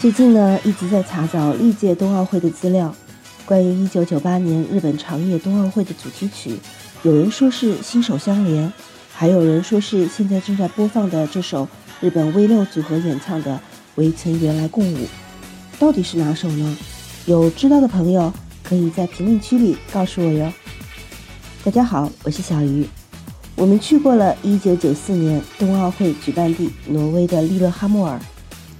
最近呢，一直在查找历届冬奥会的资料。关于1998年日本长野冬奥会的主题曲，有人说是《心手相连》，还有人说是现在正在播放的这首日本 V 六组合演唱的《围城原来共舞》。到底是哪首呢？有知道的朋友可以在评论区里告诉我哟。大家好，我是小鱼。我们去过了一九九四年冬奥会举办地挪威的利勒哈默尔，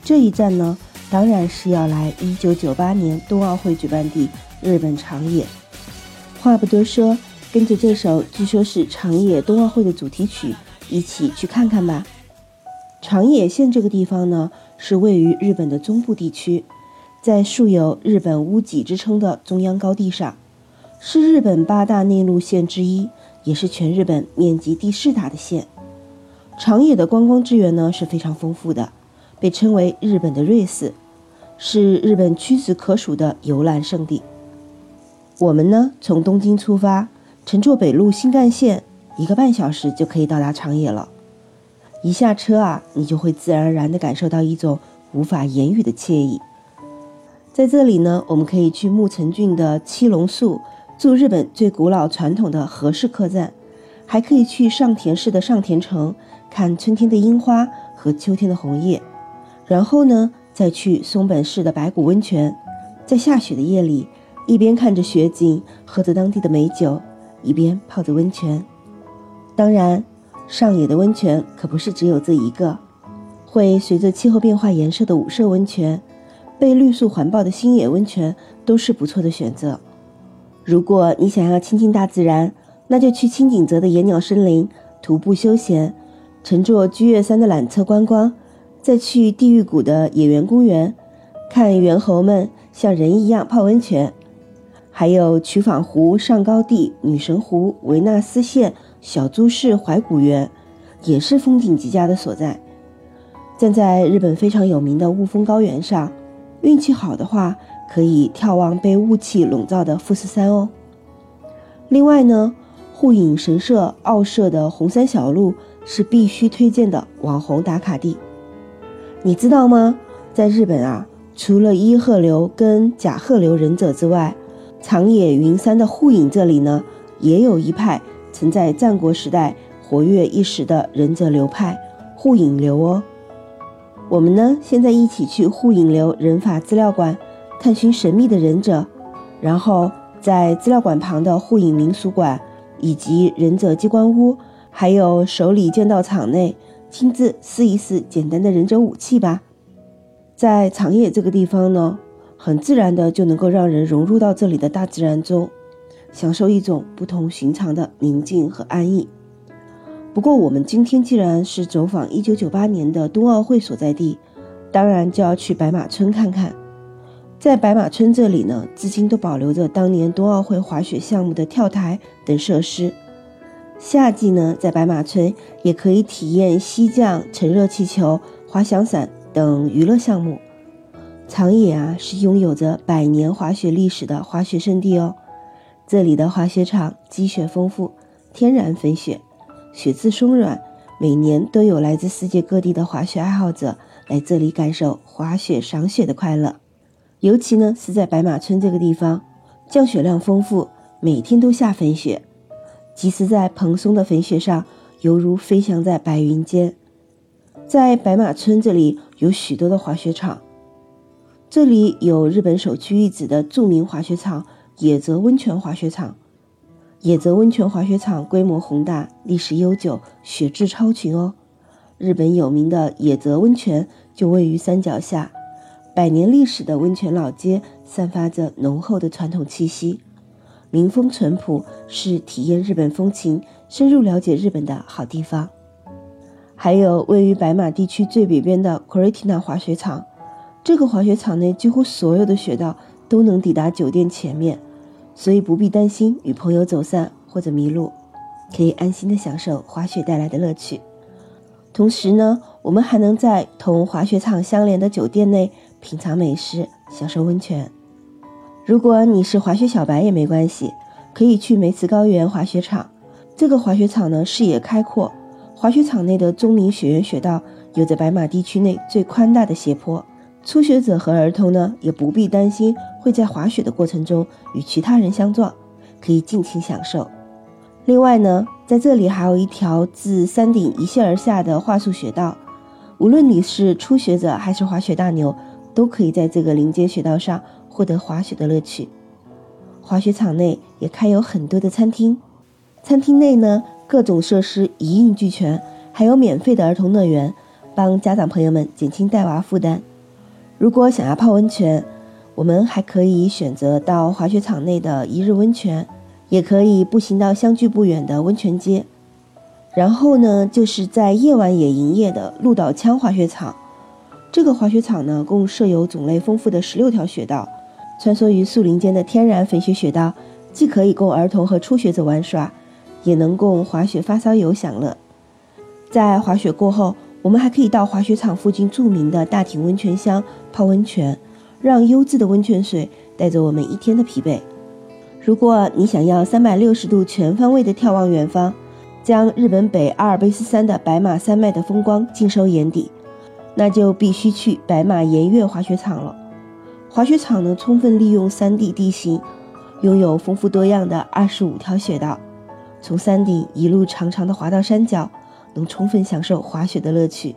这一站呢？当然是要来1998年冬奥会举办地日本长野。话不多说，跟着这首据说是长野冬奥会的主题曲，一起去看看吧。长野县这个地方呢，是位于日本的中部地区，在素有“日本屋脊”之称的中央高地上，是日本八大内陆县之一，也是全日本面积第四大的县。长野的观光资源呢是非常丰富的。被称为日本的瑞士，是日本屈指可数的游览胜地。我们呢，从东京出发，乘坐北陆新干线，一个半小时就可以到达长野了。一下车啊，你就会自然而然地感受到一种无法言语的惬意。在这里呢，我们可以去木城郡的七龙宿，住日本最古老传统的和式客栈，还可以去上田市的上田城，看春天的樱花和秋天的红叶。然后呢，再去松本市的白谷温泉，在下雪的夜里，一边看着雪景，喝着当地的美酒，一边泡着温泉。当然，上野的温泉可不是只有这一个，会随着气候变化颜色的五色温泉，被绿树环抱的新野温泉都是不错的选择。如果你想要亲近大自然，那就去青井泽的野鸟森林徒步休闲，乘坐居岳山的缆车观光。再去地狱谷的野原公园，看猿猴们像人一样泡温泉；还有曲坊湖、上高地、女神湖、维纳斯县、小猪市怀古园，也是风景极佳的所在。站在日本非常有名的雾峰高原上，运气好的话，可以眺望被雾气笼罩的富士山哦。另外呢，护影神社奥社的红山小路是必须推荐的网红打卡地。你知道吗？在日本啊，除了伊贺流跟甲贺流忍者之外，长野云山的护影这里呢，也有一派曾在战国时代活跃一时的忍者流派护影流哦。我们呢，现在一起去护影流忍法资料馆探寻神秘的忍者，然后在资料馆旁的护影民俗馆以及忍者机关屋，还有首里剑道场内。亲自试一试简单的忍者武器吧，在长野这个地方呢，很自然的就能够让人融入到这里的大自然中，享受一种不同寻常的宁静和安逸。不过，我们今天既然是走访1998年的冬奥会所在地，当然就要去白马村看看。在白马村这里呢，至今都保留着当年冬奥会滑雪项目的跳台等设施。夏季呢，在白马村也可以体验溪降、乘热气球、滑翔伞等娱乐项目。长野啊，是拥有着百年滑雪历史的滑雪胜地哦。这里的滑雪场积雪丰富，天然粉雪，雪质松软，每年都有来自世界各地的滑雪爱好者来这里感受滑雪赏雪的快乐。尤其呢，是在白马村这个地方，降雪量丰富，每天都下粉雪。即使在蓬松的粉雪上，犹如飞翔在白云间。在白马村这里有许多的滑雪场，这里有日本首屈一指的著名滑雪场野泽温泉滑雪场。野泽温泉滑雪场规模宏大，历史悠久，雪质超群哦。日本有名的野泽温泉就位于山脚下，百年历史的温泉老街散发着浓厚的传统气息。民风淳朴，是体验日本风情、深入了解日本的好地方。还有位于白马地区最北边的 Cortina 滑雪场，这个滑雪场内几乎所有的雪道都能抵达酒店前面，所以不必担心与朋友走散或者迷路，可以安心的享受滑雪带来的乐趣。同时呢，我们还能在同滑雪场相连的酒店内品尝美食，享受温泉。如果你是滑雪小白也没关系，可以去梅茨高原滑雪场。这个滑雪场呢，视野开阔，滑雪场内的中林雪原雪道有着白马地区内最宽大的斜坡，初学者和儿童呢，也不必担心会在滑雪的过程中与其他人相撞，可以尽情享受。另外呢，在这里还有一条自山顶一泻而下的滑速雪道，无论你是初学者还是滑雪大牛，都可以在这个临街雪道上获得滑雪的乐趣。滑雪场内也开有很多的餐厅，餐厅内呢各种设施一应俱全，还有免费的儿童乐园，帮家长朋友们减轻带娃负担。如果想要泡温泉，我们还可以选择到滑雪场内的一日温泉。也可以步行到相距不远的温泉街，然后呢，就是在夜晚也营业的鹿岛枪滑雪场。这个滑雪场呢，共设有种类丰富的十六条雪道，穿梭于树林间的天然粉雪雪道，既可以供儿童和初学者玩耍，也能供滑雪发烧友享乐。在滑雪过后，我们还可以到滑雪场附近著名的大町温泉乡泡温泉，让优质的温泉水带走我们一天的疲惫。如果你想要三百六十度全方位的眺望远方，将日本北阿尔卑斯山的白马山脉的风光尽收眼底，那就必须去白马岩岳滑雪场了。滑雪场呢，充分利用山地地形，拥有丰富多样的二十五条雪道，从山顶一路长长的滑到山脚，能充分享受滑雪的乐趣。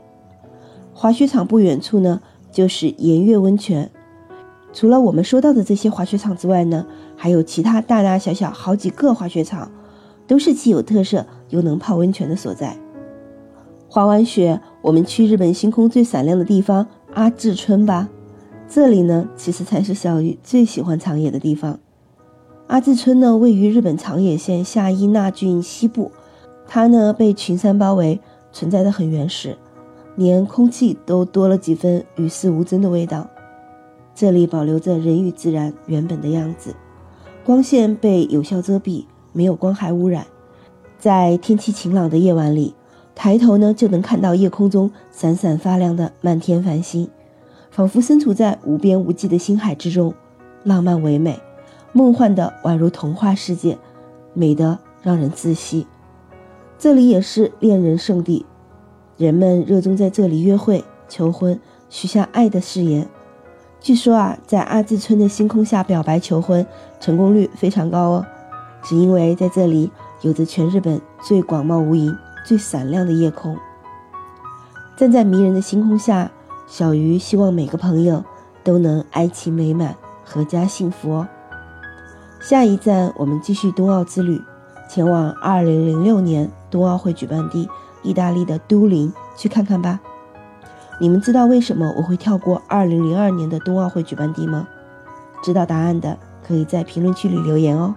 滑雪场不远处呢，就是岩月温泉。除了我们说到的这些滑雪场之外呢，还有其他大大小小好几个滑雪场，都是既有特色又能泡温泉的所在。滑完雪，我们去日本星空最闪亮的地方阿智村吧。这里呢，其实才是小鱼最喜欢长野的地方。阿智村呢，位于日本长野县下伊那郡西部，它呢被群山包围，存在的很原始，连空气都多了几分与世无争的味道。这里保留着人与自然原本的样子，光线被有效遮蔽，没有光害污染。在天气晴朗的夜晚里，抬头呢就能看到夜空中闪闪发亮的漫天繁星，仿佛身处在无边无际的星海之中，浪漫唯美，梦幻的宛如童话世界，美得让人窒息。这里也是恋人圣地，人们热衷在这里约会、求婚、许下爱的誓言。据说啊，在阿字村的星空下表白求婚，成功率非常高哦。只因为在这里有着全日本最广袤无垠、最闪亮的夜空。站在迷人的星空下，小鱼希望每个朋友都能爱情美满、阖家幸福哦。下一站，我们继续冬奥之旅，前往2006年冬奥会举办地意大利的都灵去看看吧。你们知道为什么我会跳过2002年的冬奥会举办地吗？知道答案的可以在评论区里留言哦，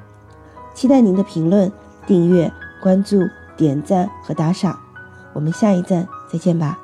期待您的评论、订阅、关注、点赞和打赏。我们下一站再见吧。